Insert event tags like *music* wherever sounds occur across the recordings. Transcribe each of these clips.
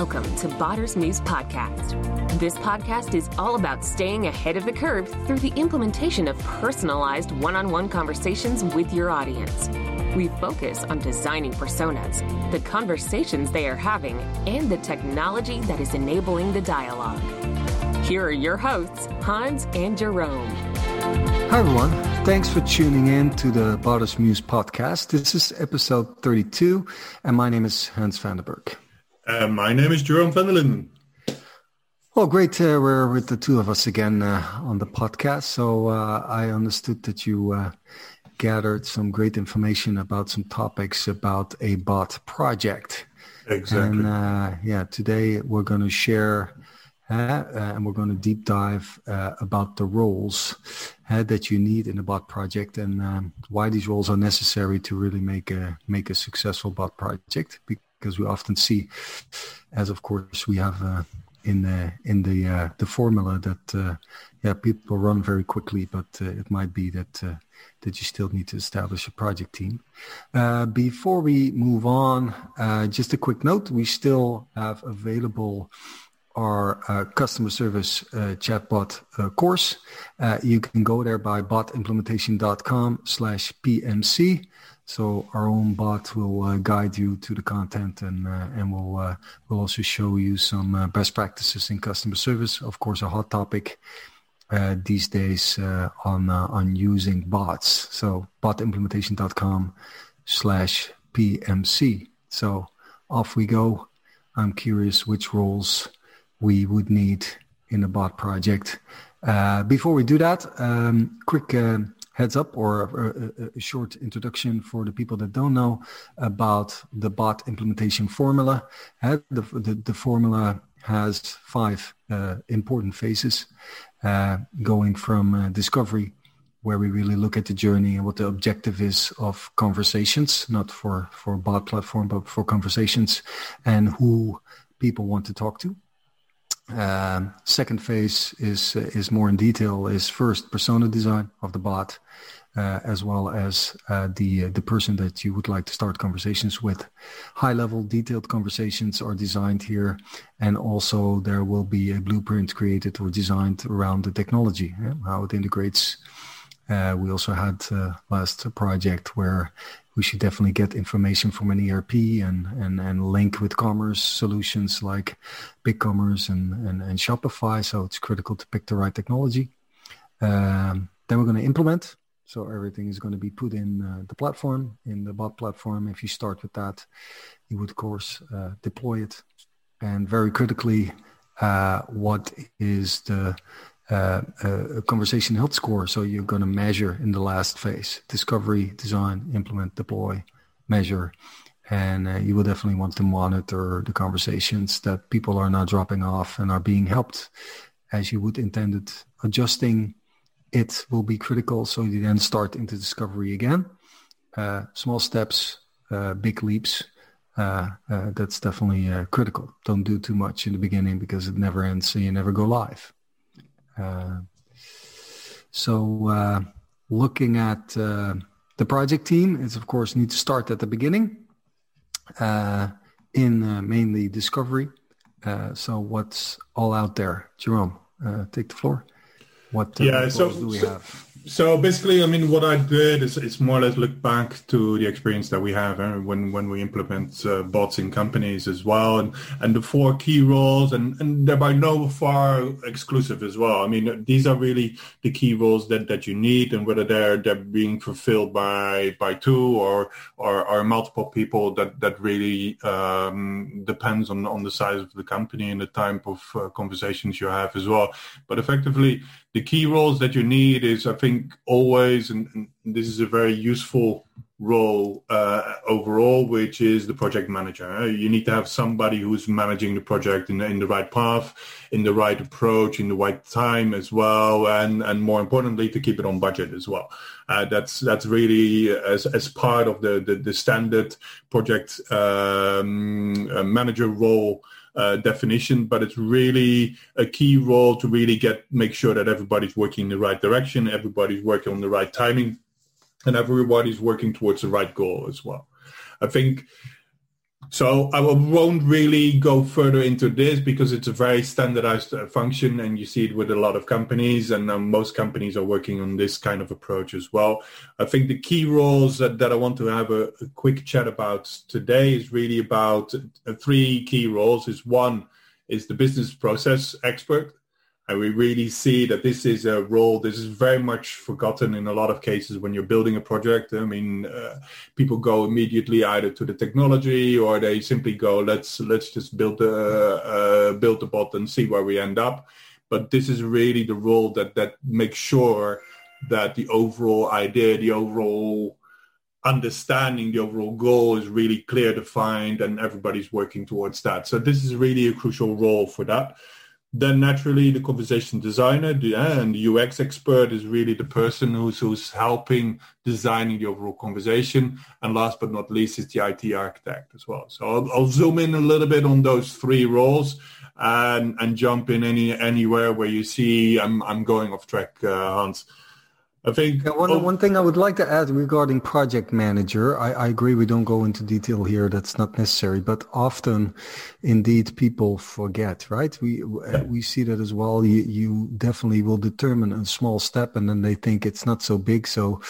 Welcome to Botter's Muse Podcast. This podcast is all about staying ahead of the curve through the implementation of personalized one on one conversations with your audience. We focus on designing personas, the conversations they are having, and the technology that is enabling the dialogue. Here are your hosts, Hans and Jerome. Hi, everyone. Thanks for tuning in to the Botter's Muse podcast. This is episode 32, and my name is Hans van der Berg. Uh, my name is Jerome van der Linden. Well, great. Uh, we're with the two of us again uh, on the podcast. So uh, I understood that you uh, gathered some great information about some topics about a bot project. Exactly. And uh, yeah, today we're going to share and we're going to deep dive about the roles that you need in a bot project and um, why these roles are necessary to really make a make a successful bot project because we often see, as of course we have uh, in the in the uh, the formula that uh, yeah people run very quickly, but uh, it might be that uh, that you still need to establish a project team. Uh, before we move on, just a quick note: we still have available our uh, customer service uh, chatbot uh, course. you can go there by botimplementation.com slash PMC. So our own bot will uh, guide you to the content and uh, and will uh, will also show you some uh, best practices in customer service. Of course, a hot topic uh, these days uh, on on using bots. So botimplementation.com slash PMC. So off we go. I'm curious which roles we would need in a bot project. before we do that, um, quick heads up or a, a, short introduction for the people that don't know about the bot implementation formula. The, the, the formula has five uh, important phases uh, going from uh, discovery where we really look at the journey and what the objective is of conversations, not for, for bot platform, but for conversations and who people want to talk to. Um, second phase is is more in detail. Is first persona design of the bot, uh, as well as uh, the the person that you would like to start conversations with. High level, detailed conversations are designed here, and also there will be a blueprint created or designed around the technology, yeah, how it integrates. Uh, we also had uh, last project where we should definitely get information from an ERP and, and, and link with commerce solutions like BigCommerce and, and, and Shopify. So it's critical to pick the right technology. Um, then we're going to implement. So everything is going to be put in uh, the platform, in the bot platform. If you start with that, you would, of course, uh, deploy it. And very critically, uh, what is the uh, a conversation health score. So you're going to measure in the last phase, discovery, design, implement, deploy, measure. And uh, you will definitely want to monitor the conversations that people are now dropping off and are being helped as you would intended. Adjusting it will be critical. So you then start into discovery again. Uh, small steps, uh, big leaps. Uh, uh, that's definitely critical. Don't do too much in the beginning because it never ends, so you never go live. Uh, so uh, looking at uh, the project team it's of course need to start at the beginning in mainly discovery. so what's all out there? Jerome, take the floor. What yeah, so, do we have? So basically, I mean, what I did is, is more or less look back to the experience that we have uh, when, when we implement uh, bots in companies as well, and, and the four key roles, and, and they're by no far exclusive as well. I mean, these are really the key roles that, that you need, and whether they're they're being fulfilled by by two or or, or multiple people, that that really um, depends on on the size of the company and the type of uh, conversations you have as well. But effectively, the key roles that you need is, I think, always, and, and this is a very useful role uh, overall, which is the project manager. You need to have somebody who's managing the project in the, in the right path, in the right approach, in the right time as well, and and more importantly, to keep it on budget as well. Uh, that's that's really as as part of the the, the standard project um, uh, manager role uh, definition, but it's really a key role to really get make sure that everybody's working in the right direction, everybody's working on the right timing, and everybody's working towards the right goal as well. I think So I won't really go further into this because it's a very standardized uh, function and you see it with a lot of companies and um, most companies are working on this kind of approach as well. I think the key roles that, that I want to have a, a, quick chat about today is really about uh, three key roles. Is one is the business process expert. And we really see that this is a role, this is very much forgotten in a lot of cases when you're building a project. I mean, uh, people go immediately either to the technology or they simply go, let's, let's just build a, uh, build the bot and see where we end up. But this is really the role that, that makes sure that the overall idea, the overall understanding the overall goal is really clear defined and everybody's working towards that. So this is really a crucial role for that. Then naturally the conversation designer the, uh, and the UX expert is really the person who's, who's helping designing the overall conversation. And last but not least is the IT architect as well. So I'll, I'll zoom in a little bit on those three roles and, and jump in any anywhere where you see I'm, I'm going off track, uh, Hans. I think yeah, one, oh, one thing I would like to add regarding project manager, I, I, agree we don't go into detail here. That's not necessary, but often, indeed, people forget. Right? We yeah. we see that as well. You you definitely will determine a small step, and then they think it's not so big. So,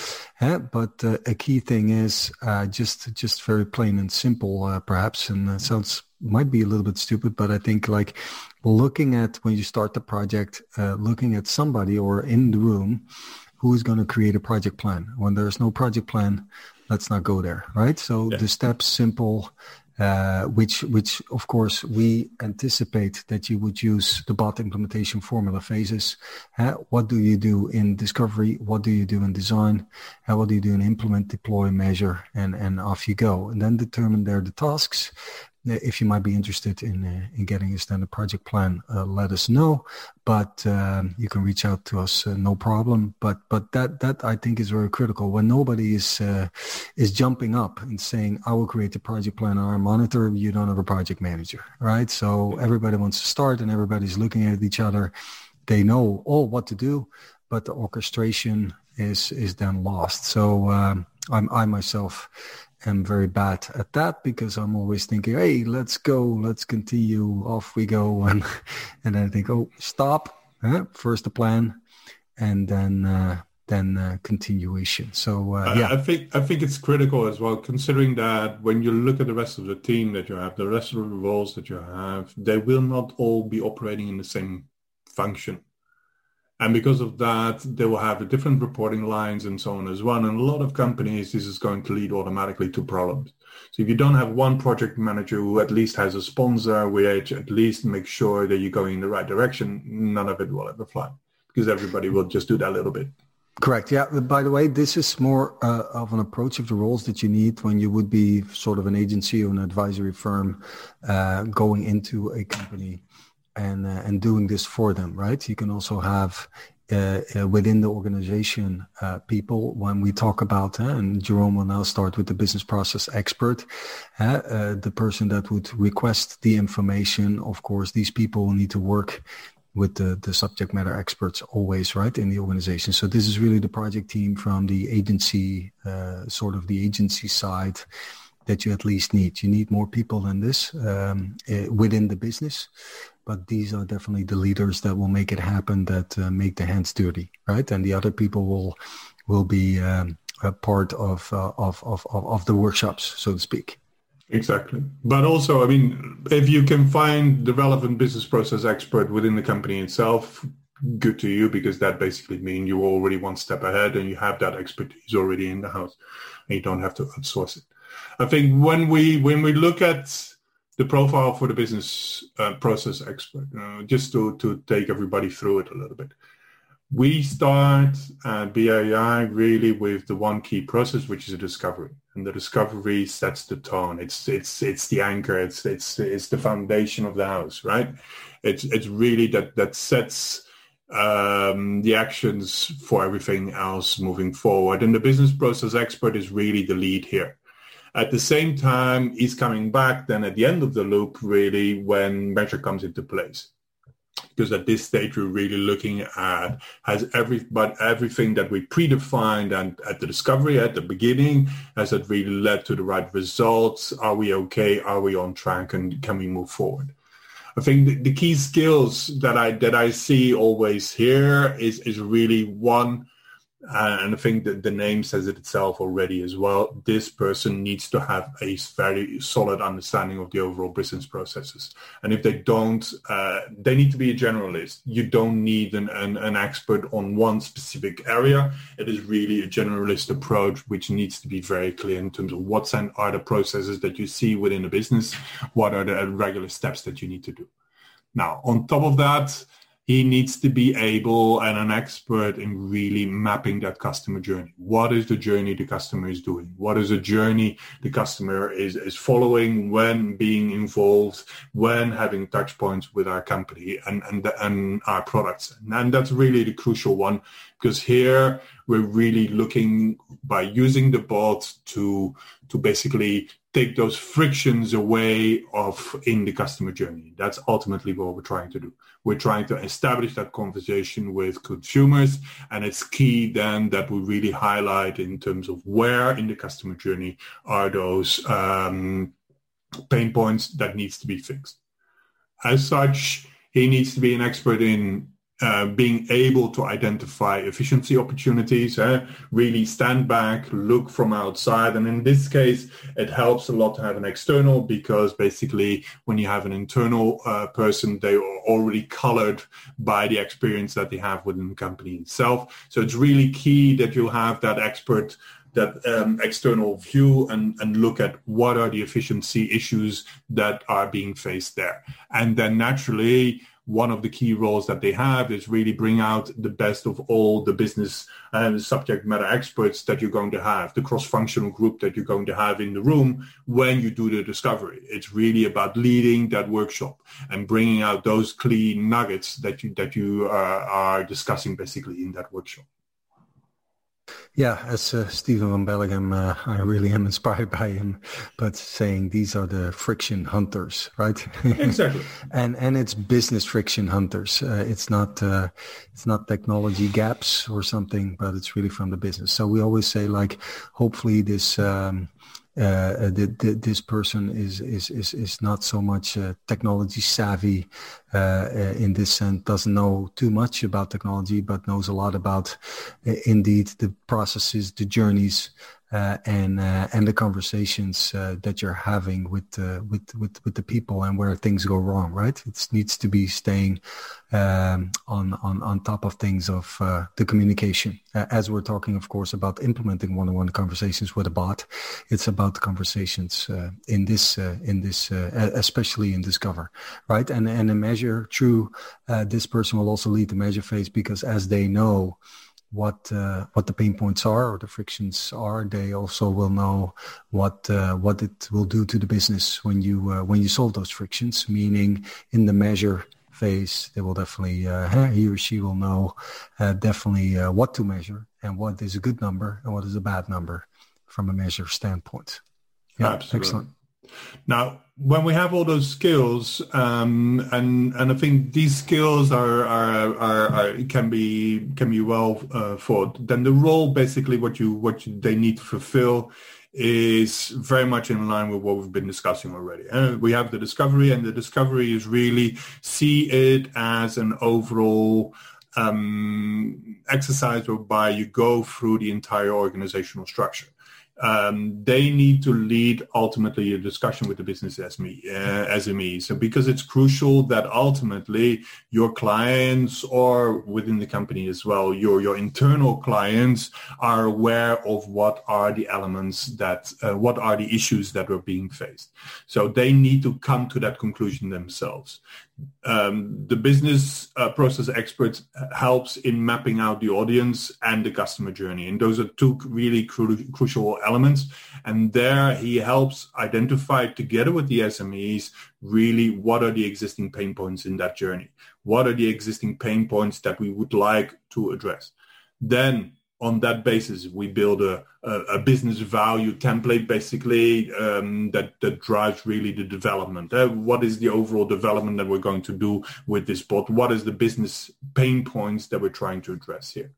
yeah, but uh, a key thing is uh, just just very plain and simple, uh, perhaps, and it sounds might be a little bit stupid, but I think like looking at when you start the project, uh, looking at somebody or in the room who is going to create a project plan? When there's no project plan, let's not go there, right? So yeah. the steps simple, uh, which which of course we anticipate that you would use the bot implementation formula phases. Uh, what do you do in discovery? What do you do in design? Uh, what do you do in implement, deploy, measure, and and off you go. And then determine there the tasks if you might be interested in uh, in getting a standard project plan, uh, let us know. But um, you can reach out to us, uh, no problem. But but that that I think is very critical. When nobody is uh, is jumping up and saying, "I will create the project plan on our monitor," you don't have a project manager, right? So everybody wants to start, and everybody's looking at each other. They know all what to do, but the orchestration is is then lost. So um, I'm I myself am very bad at that because I'm always thinking, hey, let's go, let's continue, off we go. *laughs* And, and then I think, oh, stop, huh? first the plan and then, uh, then uh, continuation. So uh, yeah, I, I think I think it's critical as well, considering that when you look at the rest of the team that you have, the rest of the roles that you have, they will not all be operating in the same function. And because of that, they will have different reporting lines and so on as well. And a lot of companies, this is going to lead automatically to problems. So if you don't have one project manager who at least has a sponsor, which at least makes sure that you're going in the right direction, none of it will ever fly because everybody will just do that a little bit. Correct. Yeah. By the way, this is more uh, of an approach of the roles that you need when you would be sort of an agency or an advisory firm uh, going into a company and uh, and doing this for them, right? You can also have uh, uh, within the organization uh, people when we talk about uh, and Jerome will now start with the business process expert uh, the person that would request the information of course these people will need to work with the, the subject matter experts always right in the organization so this is really the project team from the agency sort of the agency side that you at least need. You need more people than this um, within the business but these are definitely the leaders that will make it happen that uh, make the hands dirty right? And the other people will will be um, a part of, uh, of, of of the workshops so to speak. Exactly. But also i mean if you can find the relevant business process expert within the company itself good to you because that basically means you're already one step ahead and you have that expertise already in the house and you don't have to outsource it i think when we when we look at the profile for the business uh, process expert, just to, to take everybody through it a little bit. We start at BAI really with the one key process, which is a discovery, and the discovery sets the tone. It's it's it's the anchor. It's it's it's the foundation of the house, right? It's it's really that that sets um, the actions for everything else moving forward. And the business process expert is really the lead here. At the same time, he's coming back then at the end of the loop, really, when measure comes into place. because at this stage we're really looking at has every but everything that we predefined and at the discovery at the beginning has it really led to the right results? Are we okay? Are we on track? And can we move forward? I think the, the key skills that I that I see always here is is really one and I think that the name says it itself already as well. This person needs to have a very solid understanding of the overall business processes. And if they don't, uh, they need to be a generalist. You don't need an, an, an, expert on one specific area. It is really a generalist approach, which needs to be very clear in terms of what are the processes that you see within a business, what are the regular steps that you need to do. Now, on top of that, he needs to be able and an expert in really mapping that customer journey. What is the journey the customer is doing? What is the journey the customer is, is following when being involved, when having touch points with our company and, and, and our products. And that's really the crucial one because here we're really looking by using the bot to, to basically take those frictions away of in the customer journey. That's ultimately what we're trying to do. We're trying to establish that conversation with consumers, and it's key then that we really highlight in terms of where in the customer journey are those um, pain points that needs to be fixed. As such, he needs to be an expert in uh, being able to identify efficiency opportunities, eh? really stand back, look from outside. And in this case, it helps a lot to have an external because basically when you have an internal uh, person, they are already colored by the experience that they have within the company itself. So it's really key that you have that expert that um, external view and, and look at what are the efficiency issues that are being faced there. And then naturally, one of the key roles that they have is really bring out the best of all the business and subject matter experts that you're going to have, the cross-functional group that you're going to have in the room when you do the discovery. It's really about leading that workshop and bringing out those clean nuggets that you that you uh, are discussing basically in that workshop. Yeah, as uh, Steven van Belleghem, uh, I really am inspired by him. But saying these are the friction hunters, right? Exactly. *laughs* and and it's business friction hunters. Uh, it's not uh, it's not technology gaps or something, but it's really from the business. So we always say like, hopefully this. Um, uh, the, this person is is is is not so much uh, technology savvy uh, uh in this sense, doesn't know too much about technology, but knows a lot about uh, indeed the processes, the journeys, uh, and uh, and the conversations uh, that you're having with with with with the people and where things go wrong. Right, it needs to be staying um, on on on top of things of uh, the communication. as we're talking, of course, about implementing one-on-one conversations with a bot, it's about the conversations uh, in this in this especially in Discover, right? And and a measure through this person will also lead the measure phase because as they know what uh, what the pain points are or the frictions are. They also will know what uh, what it will do to the business when you uh, when you solve those frictions. Meaning, in the measure phase, they will definitely uh, *laughs* he or she will know uh, definitely uh, what to measure and what is a good number and what is a bad number from a measure standpoint. Yeah, Absolutely. excellent. Now, when we have all those skills, um, and and I think these skills are are, are, are can be can be well uh, fought. Then the role, basically, what you what you, they need to fulfill, is very much in line with what we've been discussing already. Uh, we have the discovery, and the discovery is really see it as an overall um, exercise whereby you go through the entire organizational structure um, they need to lead ultimately a discussion with the business SME, uh, SME. So because it's crucial that ultimately your clients or within the company as well, your, your internal clients are aware of what are the elements that, uh, what are the issues that are being faced. So they need to come to that conclusion themselves um, the business uh, process expert helps in mapping out the audience and the customer journey. And those are two really cru- crucial elements. And there he helps identify together with the SMEs really what are the existing pain points in that journey? What are the existing pain points that we would like to address? Then on that basis, we build a, a, a business value template, basically, um, that, that drives really the development. Uh, what is the overall development that we're going to do with this bot? What is the business pain points that we're trying to address here?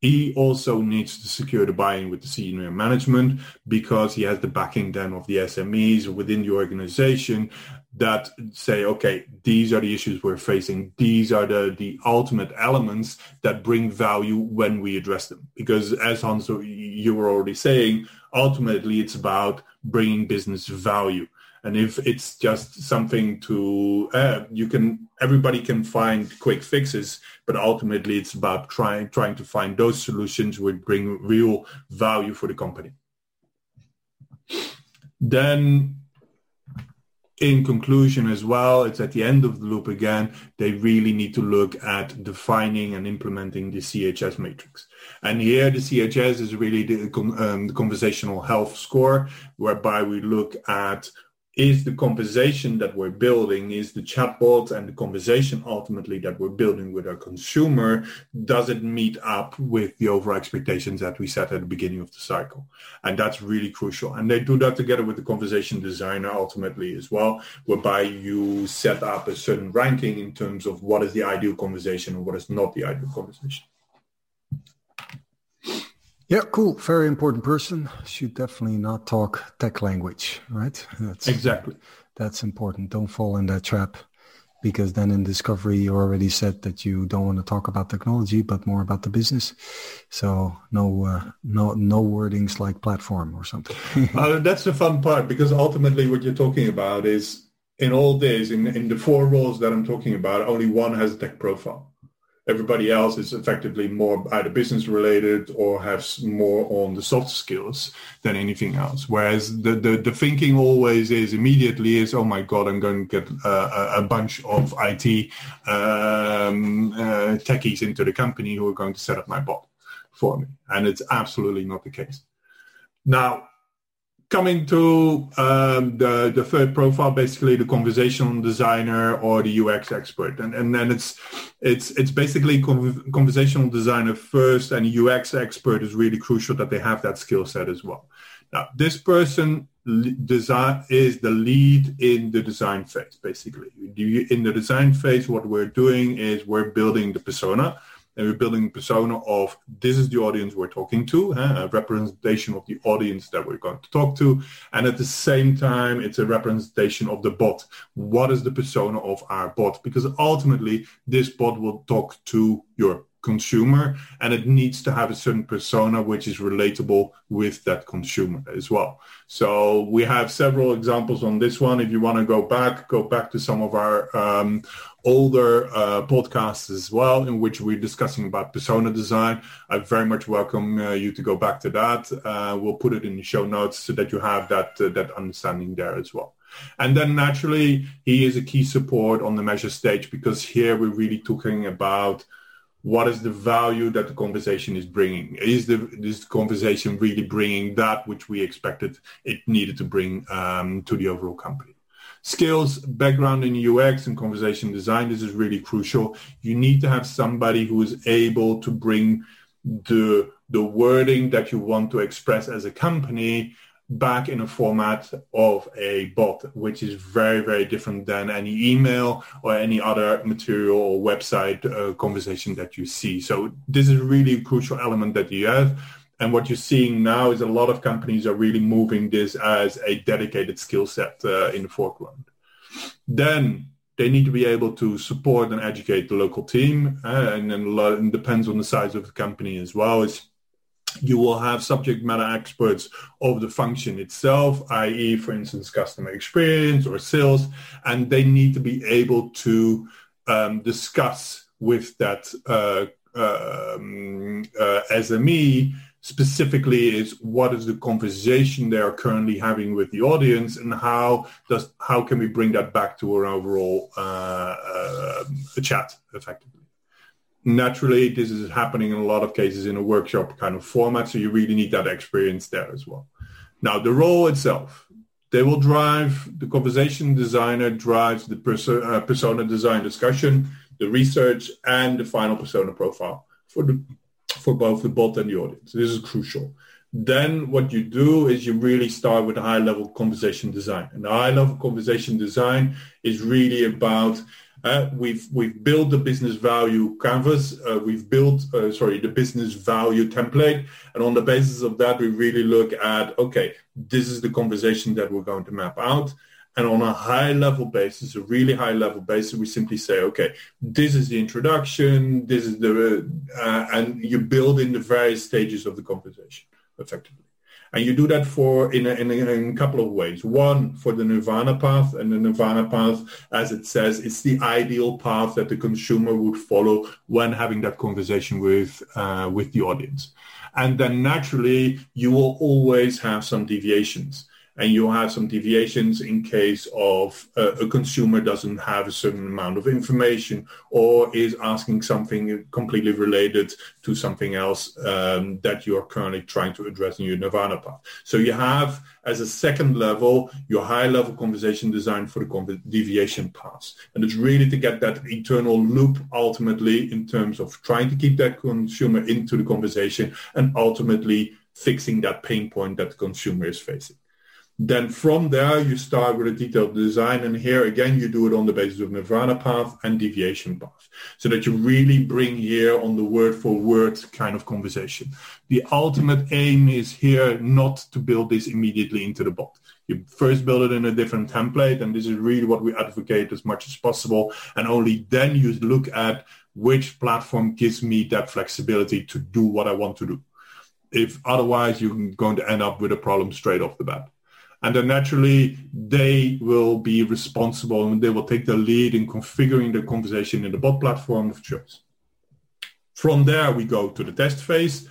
He also needs to secure the buy-in with the senior management because he has the backing then of the SMEs within the organization that say, okay, these are the issues we're facing. These are the, the ultimate elements that bring value when we address them. Because as Hans, you were already saying, ultimately it's about bringing business value. And if it's just something to, uh, you can, everybody can find quick fixes, but ultimately it's about trying, trying to find those solutions which bring real value for the company. Then in conclusion as well, it's at the end of the loop again, they really need to look at defining and implementing the CHS matrix. And here the CHS is really the, um, the conversational health score, whereby we look at is the conversation that we're building, is the chatbot and the conversation ultimately that we're building with our consumer, does it meet up with the overall expectations that we set at the beginning of the cycle? And that's really crucial. And they do that together with the conversation designer ultimately as well, whereby you set up a certain ranking in terms of what is the ideal conversation and what is not the ideal conversation. Yeah, cool. Very important person. Should definitely not talk tech language, right? That's, exactly. That's important. Don't fall in that trap because then in discovery you already said that you don't want to talk about technology but more about the business so no uh, no no wordings like platform or something *laughs* uh, that's the fun part because ultimately what you're talking about is in all days in, in the four roles that i'm talking about only one has a tech profile Everybody else is effectively more either business related or has more on the soft skills than anything else. Whereas the, the, the thinking always is immediately is, oh my God, I'm going to get a, bunch of IT um, uh, techies into the company who are going to set up my bot for me. And it's absolutely not the case. Now, coming to um, the the third profile, basically the conversational designer or the UX expert, and and then it's it's it's basically conversational designer first, and UX expert is really crucial that they have that skill set as well. Now, this person design is the lead in the design phase, basically. In the design phase, what we're doing is we're building the persona and we're building persona of this is the audience we're talking to, huh? a representation of the audience that we're going to talk to. And at the same time, it's a representation of the bot. What is the persona of our bot? Because ultimately, this bot will talk to your consumer and it needs to have a certain persona which is relatable with that consumer as well. So we have several examples on this one. If you want to go back, go back to some of our um, older uh, podcasts as well in which we're discussing about persona design. I very much welcome uh, you to go back to that. Uh, we'll put it in the show notes so that you have that, uh, that understanding there as well. And then naturally, he is a key support on the measure stage because here we're really talking about what is the value that the conversation is bringing? Is the this conversation really bringing that which we expected it needed to bring um, to the overall company? Skills, background in UX and conversation design, this is really crucial. You need to have somebody who is able to bring the the wording that you want to express as a company back in a format of a bot, which is very, very different than any email or any other material or website uh, conversation that you see. So this is really a crucial element that you have. And what you're seeing now is a lot of companies are really moving this as a dedicated skill set uh, in the foreground. Then they need to be able to support and educate the local team, uh, and then it depends on the size of the company as well. It's you will have subject matter experts of the function itself, i.e., for instance, customer experience or sales, and they need to be able to um, discuss with that uh, um, uh, SME specifically is what is the conversation they are currently having with the audience and how does how can we bring that back to an overall uh, uh, chat effectively naturally this is happening in a lot of cases in a workshop kind of format so you really need that experience there as well now the role itself they will drive the conversation designer drives the perso- uh, persona design discussion the research and the final persona profile for the for both the bot and the audience. This is crucial. Then what you do is you really start with a high level conversation design. And the high level conversation design is really about uh, we've we've built the business value canvas. Uh, we've built uh, sorry the business value template, and on the basis of that, we really look at okay, this is the conversation that we're going to map out. And on a high level basis, a really high level basis, we simply say, okay, this is the introduction, this is the, uh, and you build in the various stages of the conversation effectively. And you do that for in a, in, a, in a couple of ways. One, for the nirvana path, and the nirvana path, as it says, it's the ideal path that the consumer would follow when having that conversation with uh, with the audience. And then naturally, you will always have some deviations and you'll have some deviations in case of uh, a consumer doesn't have a certain amount of information or is asking something completely related to something else um, that you're currently trying to address in your Nirvana path. So you have as a second level your high level conversation design for the deviation paths. And it's really to get that internal loop ultimately in terms of trying to keep that consumer into the conversation and ultimately fixing that pain point that the consumer is facing. Then from there, you start with a detailed design. And here again, you do it on the basis of Nirvana path and deviation path so that you really bring here on the word for word kind of conversation. The ultimate aim is here not to build this immediately into the bot. You first build it in a different template. And this is really what we advocate as much as possible. And only then you look at which platform gives me that flexibility to do what I want to do. If otherwise, you're going to end up with a problem straight off the bat and then naturally they will be responsible and they will take the lead in configuring the conversation in the bot platform of choice. From there, we go to the test phase,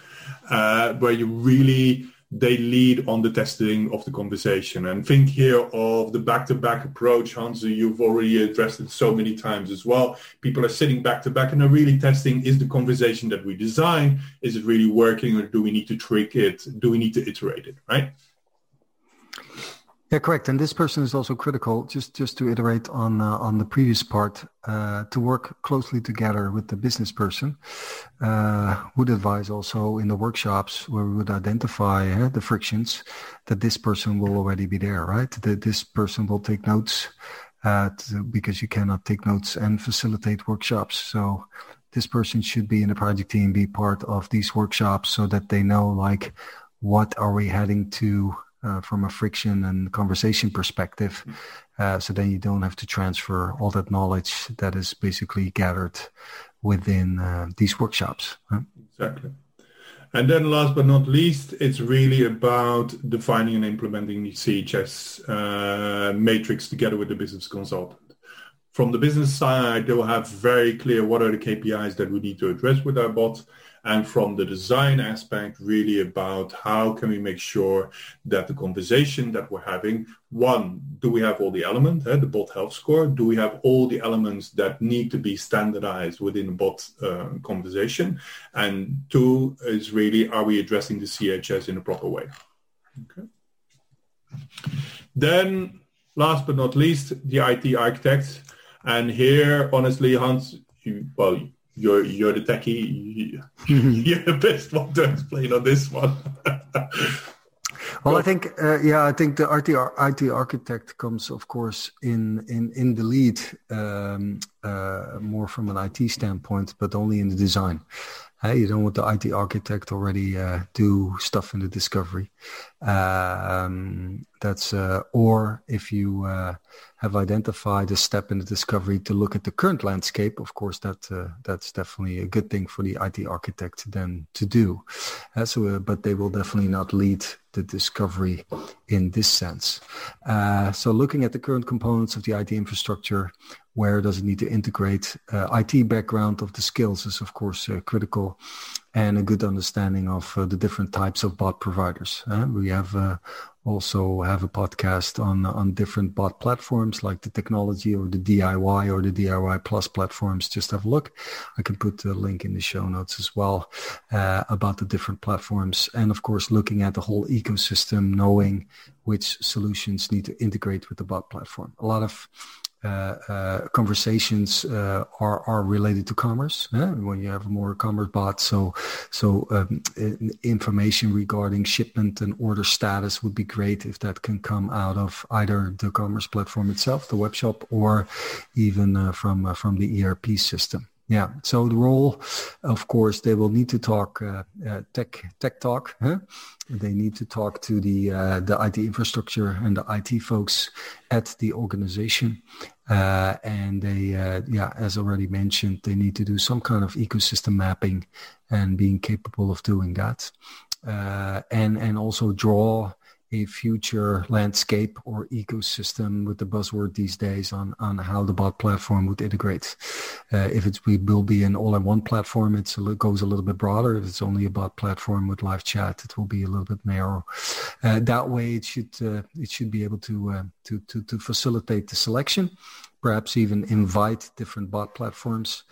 uh, where you really they lead on the testing of the conversation. And think here of the back-to-back approach, Hans, you've already addressed it so many times as well. People are sitting back-to-back and are really testing, is the conversation that we design, is it really working or do we need to trick it? Do we need to iterate it, right? Yeah, correct. And this person is also critical. Just just to iterate on uh, on the previous part, uh, to work closely together with the business person. Uh, would advise also in the workshops where we would identify uh, the frictions that this person will already be there, right? That this person will take notes uh, to, because you cannot take notes and facilitate workshops. So this person should be in the project team, be part of these workshops, so that they know like what are we heading to uh, from a friction and conversation perspective. Uh, so then you don't have to transfer all that knowledge that is basically gathered within uh, these workshops. Huh? Exactly. And then last but not least, it's really about defining and implementing the CHS uh, matrix together with the business consultant. From the business side, they'll have very clear what are the KPIs that we need to address with our bot and from the design aspect really about how can we make sure that the conversation that we're having one do we have all the elements eh, the bot health score? Do we have all the elements that need to be standardized within the bot uh, conversation? And two is really are we addressing the chs in a proper way? Okay. Then last but not least the it architects. and here honestly hans you, well you're you're the techie. *laughs* You're the best one to explain on this one. *laughs* well, I think uh, yeah, I think the IT, IT architect comes, of course, in in in the lead um, uh, more from an IT standpoint, but only in the design. Hey, you don't want the IT architect already uh, do stuff in the discovery. Um, that's uh, or if you uh, have identified a step in the discovery to look at the current landscape, of course, that uh, that's definitely a good thing for the IT architect then to do. Uh, so, uh, but they will definitely not lead the discovery in this sense. Uh, so, looking at the current components of the IT infrastructure, where does it need to integrate? Uh, IT background of the skills is, of course, uh, critical, and a good understanding of the different types of bot providers. we have also have a podcast on on different bot platforms like the technology or the DIY or the DIY plus platforms. Just have a look. I can put the link in the show notes as well uh, about the different platforms, and of course looking at the whole ecosystem, knowing which solutions need to integrate with the bot platform. A lot of conversations uh, are are related to commerce. When you have more commerce bots, so so um, information regarding shipment and order status would be great if that can come out of either the commerce platform itself, the web shop, or even uh, from uh, from the ERP system. Yeah. So the role, of course, they will need to talk uh, uh, tech tech talk. Huh? They need to talk to the uh, the IT infrastructure and the IT folks at the organization, uh, and they uh, yeah, as already mentioned, they need to do some kind of ecosystem mapping and being capable of doing that, uh, and and also draw a future landscape or ecosystem with the buzzword these days on, on how the bot platform would integrate. Uh, if it will be an all-in-one platform, it goes a little bit broader. If it's only a bot platform with live chat, it will be a little bit narrow. Uh, that way, it should uh, it should be able to, uh, to to to facilitate the selection perhaps even invite different bot platforms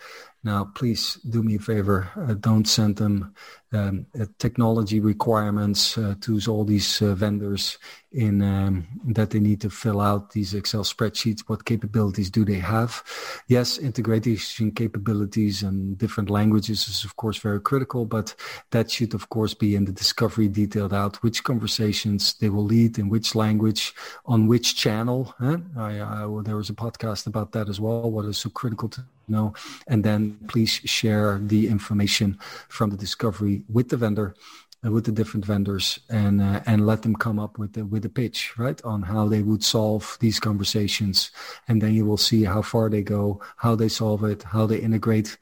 now, please do me a favor. Uh, don't send them um, uh, technology requirements uh, to all these uh, vendors in um, that they need to fill out these Excel spreadsheets. What capabilities do they have? Yes, integration capabilities and different languages is of course very critical, but that should of course be in the discovery detailed out which conversations they will lead in which language on which channel. Huh? I, I, well, there was a podcast about that as well. What is so critical to know, and then please share the information from the discovery with the vendor uh, with the different vendors and uh, and let them come up with the with a pitch right on how they would solve these conversations. And then you will see how far they go how they solve it how they integrate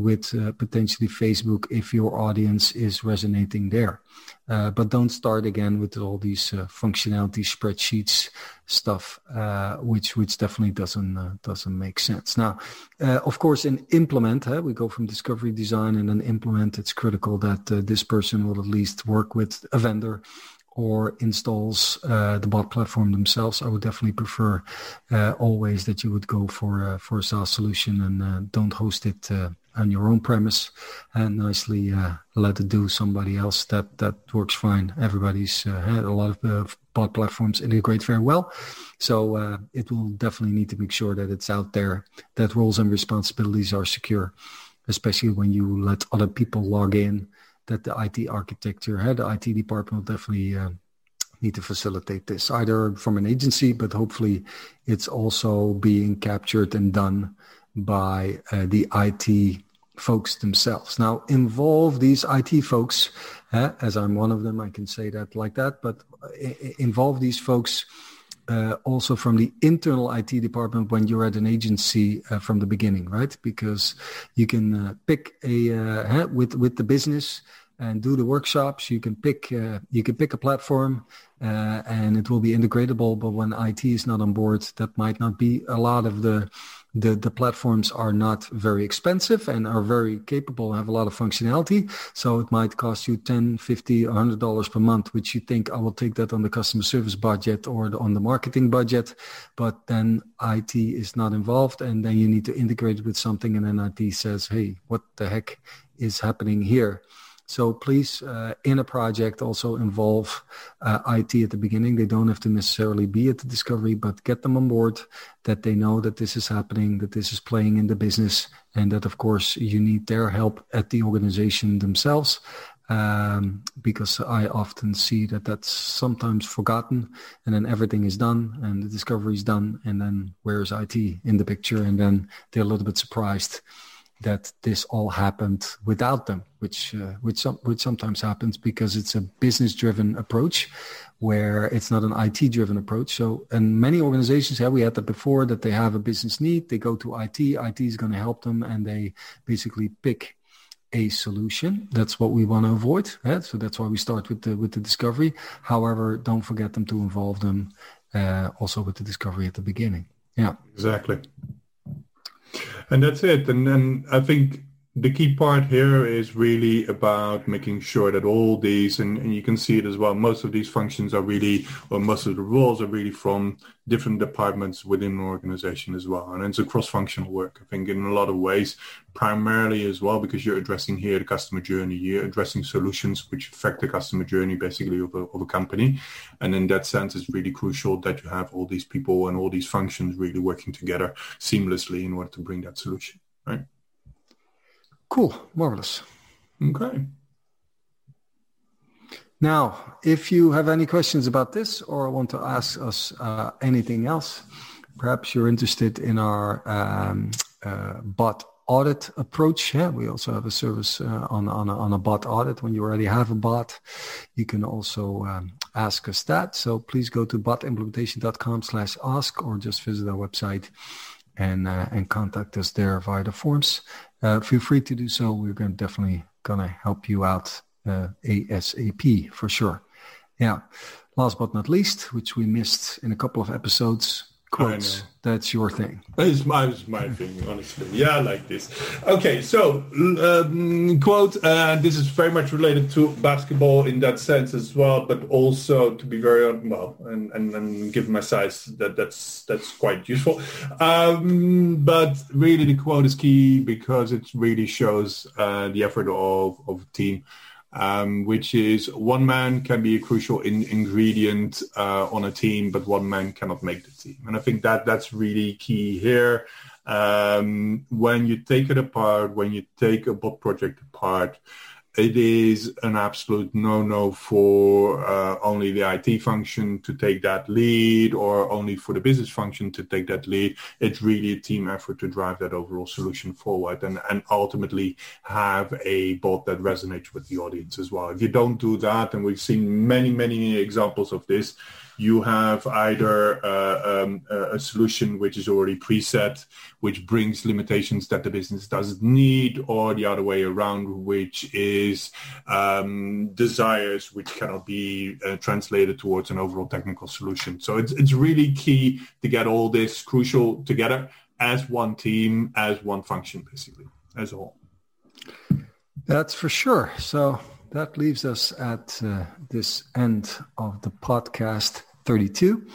with uh, potentially Facebook if your audience is resonating there. Uh, but don't start again with all these uh, functionality spreadsheets stuff, uh, which which definitely doesn't uh, doesn't make sense. Now, uh, of course, in implement, we go from discovery design and then implement. It's critical that this person will at least work with a vendor or installs uh, the bot platform themselves. I would definitely prefer uh, always that you would go for uh, for a SaaS solution and don't host it on your own premise. And nicely uh, let it do somebody else. That that works fine. Everybody's uh, had a lot of uh, bot platforms integrate very well. So uh, it will definitely need to make sure that it's out there that roles and responsibilities are secure especially when you let other people log in that the IT architecture had the IT department will definitely uh, need to facilitate this either from an agency but hopefully it's also being captured and done by uh, the IT folks themselves. Now, involve these IT folks, uh, as I'm one of them, I can say that like that, but uh, involve these folks uh, also from the internal IT department when you're at an agency uh, from the beginning, right? Because you can uh, pick a uh, with with the business and do the workshops. You can pick you can pick a platform and it will be integratable. But when IT is not on board, that might not be a lot of the the, the platforms are not very expensive and are very capable have a lot of functionality. So it might cost you 10, 50, $100 per month, which you think I will take that on the customer service budget or on the marketing budget. But then IT is not involved and then you need to integrate it with something and then IT says, hey, what the heck is happening here? So please, uh, in a project, also involve uh, IT at the beginning. They don't have to necessarily be at the discovery, but get them on board that they know that this is happening, that this is playing in the business, and that, of course, you need their help at the organization themselves. Um, because I often see that that's sometimes forgotten and then everything is done and the discovery is done and then where's IT in the picture and then they're a little bit surprised that this all happened without them, which uh, which some, which sometimes happens because it's a business driven approach, where it's not an IT driven approach. So, and many organizations, yeah, we had that before, that they have a business need, they go to IT, IT is going to help them, and they basically pick a solution. That's what we want to avoid. Yeah? So that's why we start with the with the discovery. However, don't forget them to involve them uh, also with the discovery at the beginning. Yeah, exactly and that's it. And I think the key part here is really about making sure that all these, and, and, you can see it as well, most of these functions are really, or most of the roles are really from different departments within an organization as well. And it's a cross-functional work, I think, in a lot of ways, primarily as well, because you're addressing here the customer journey, you're addressing solutions which affect the customer journey basically of a, of a company. And in that sense, it's really crucial that you have all these people and all these functions really working together seamlessly in order to bring that solution, right? Cool. Marvelous. Okay. Now, if you have any questions about this or want to ask us uh, anything else, perhaps you're interested in our um, uh, bot audit approach. Yeah, we also have a service uh, on on a, on a bot audit. When you already have a bot, you can also um, ask us that. So please go to botimplementation.com slash ask or just visit our website and uh, and contact us there via the forms. Uh, feel free to do so. We're going definitely gonna help you out uh, ASAP for sure. Yeah. Last but not least, which we missed in a couple of episodes, quotes. That's your thing. *laughs* It's my, it's my thing, honestly. Yeah, I like this. Okay, so um, quote. Uh, this is very much related to basketball in that sense as well, but also to be very well, and, and, and given my size, that that's that's quite useful. Um, but really, the quote is key because it really shows uh, the effort of of a team um, which is one man can be a crucial in, ingredient uh, on a team, but one man cannot make the team. And I think that that's really key here. Um, when you take it apart, when you take a bot project apart, it is an absolute no-no for uh, only the IT function to take that lead or only for the business function to take that lead. It's really a team effort to drive that overall solution forward and, and ultimately have a bot that resonates with the audience as well. If you don't do that, and we've seen many, many examples of this, you have either uh, um, a solution which is already preset, which brings limitations that the business doesn't need, or the other way around, which is um, desires which cannot be uh, translated towards an overall technical solution. So it's it's really key to get all this crucial together as one team, as one function, basically, as a whole. That's for sure. So that leaves us at uh, this end of the podcast. 32.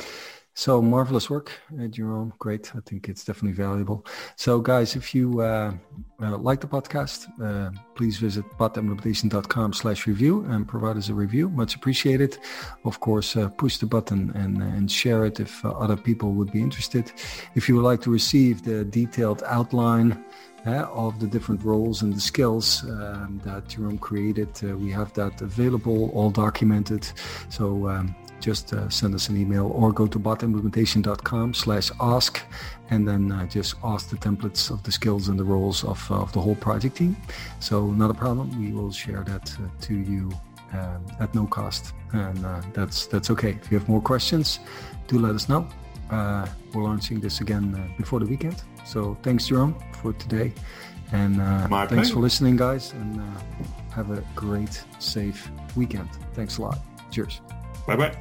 So marvelous work, uh, Jerome. Great. I think it's definitely valuable. So guys, if you uh, uh, like the podcast, uh, please visit botimplementation.com slash review and provide us a review. Much appreciated. Of course, uh, push the button and, and share it if uh, other people would be interested. If you would like to receive the detailed outline uh, of the different roles and the skills um, that Jerome created. Uh, we have that available, all documented. So um, just uh, send us an email or go to botimplementation.com slash ask and then uh, just ask the templates of the skills and the roles of, uh, of the whole project team. So not a problem. We will share that to you um, at no cost. And that's, that's okay. If you have more questions, do let us know. We're launching this again before the weekend. So thanks, Jerome, for today. And uh, thanks pleasure. for listening, guys. And uh, have a great, safe weekend. Thanks a lot. Cheers. Bye-bye.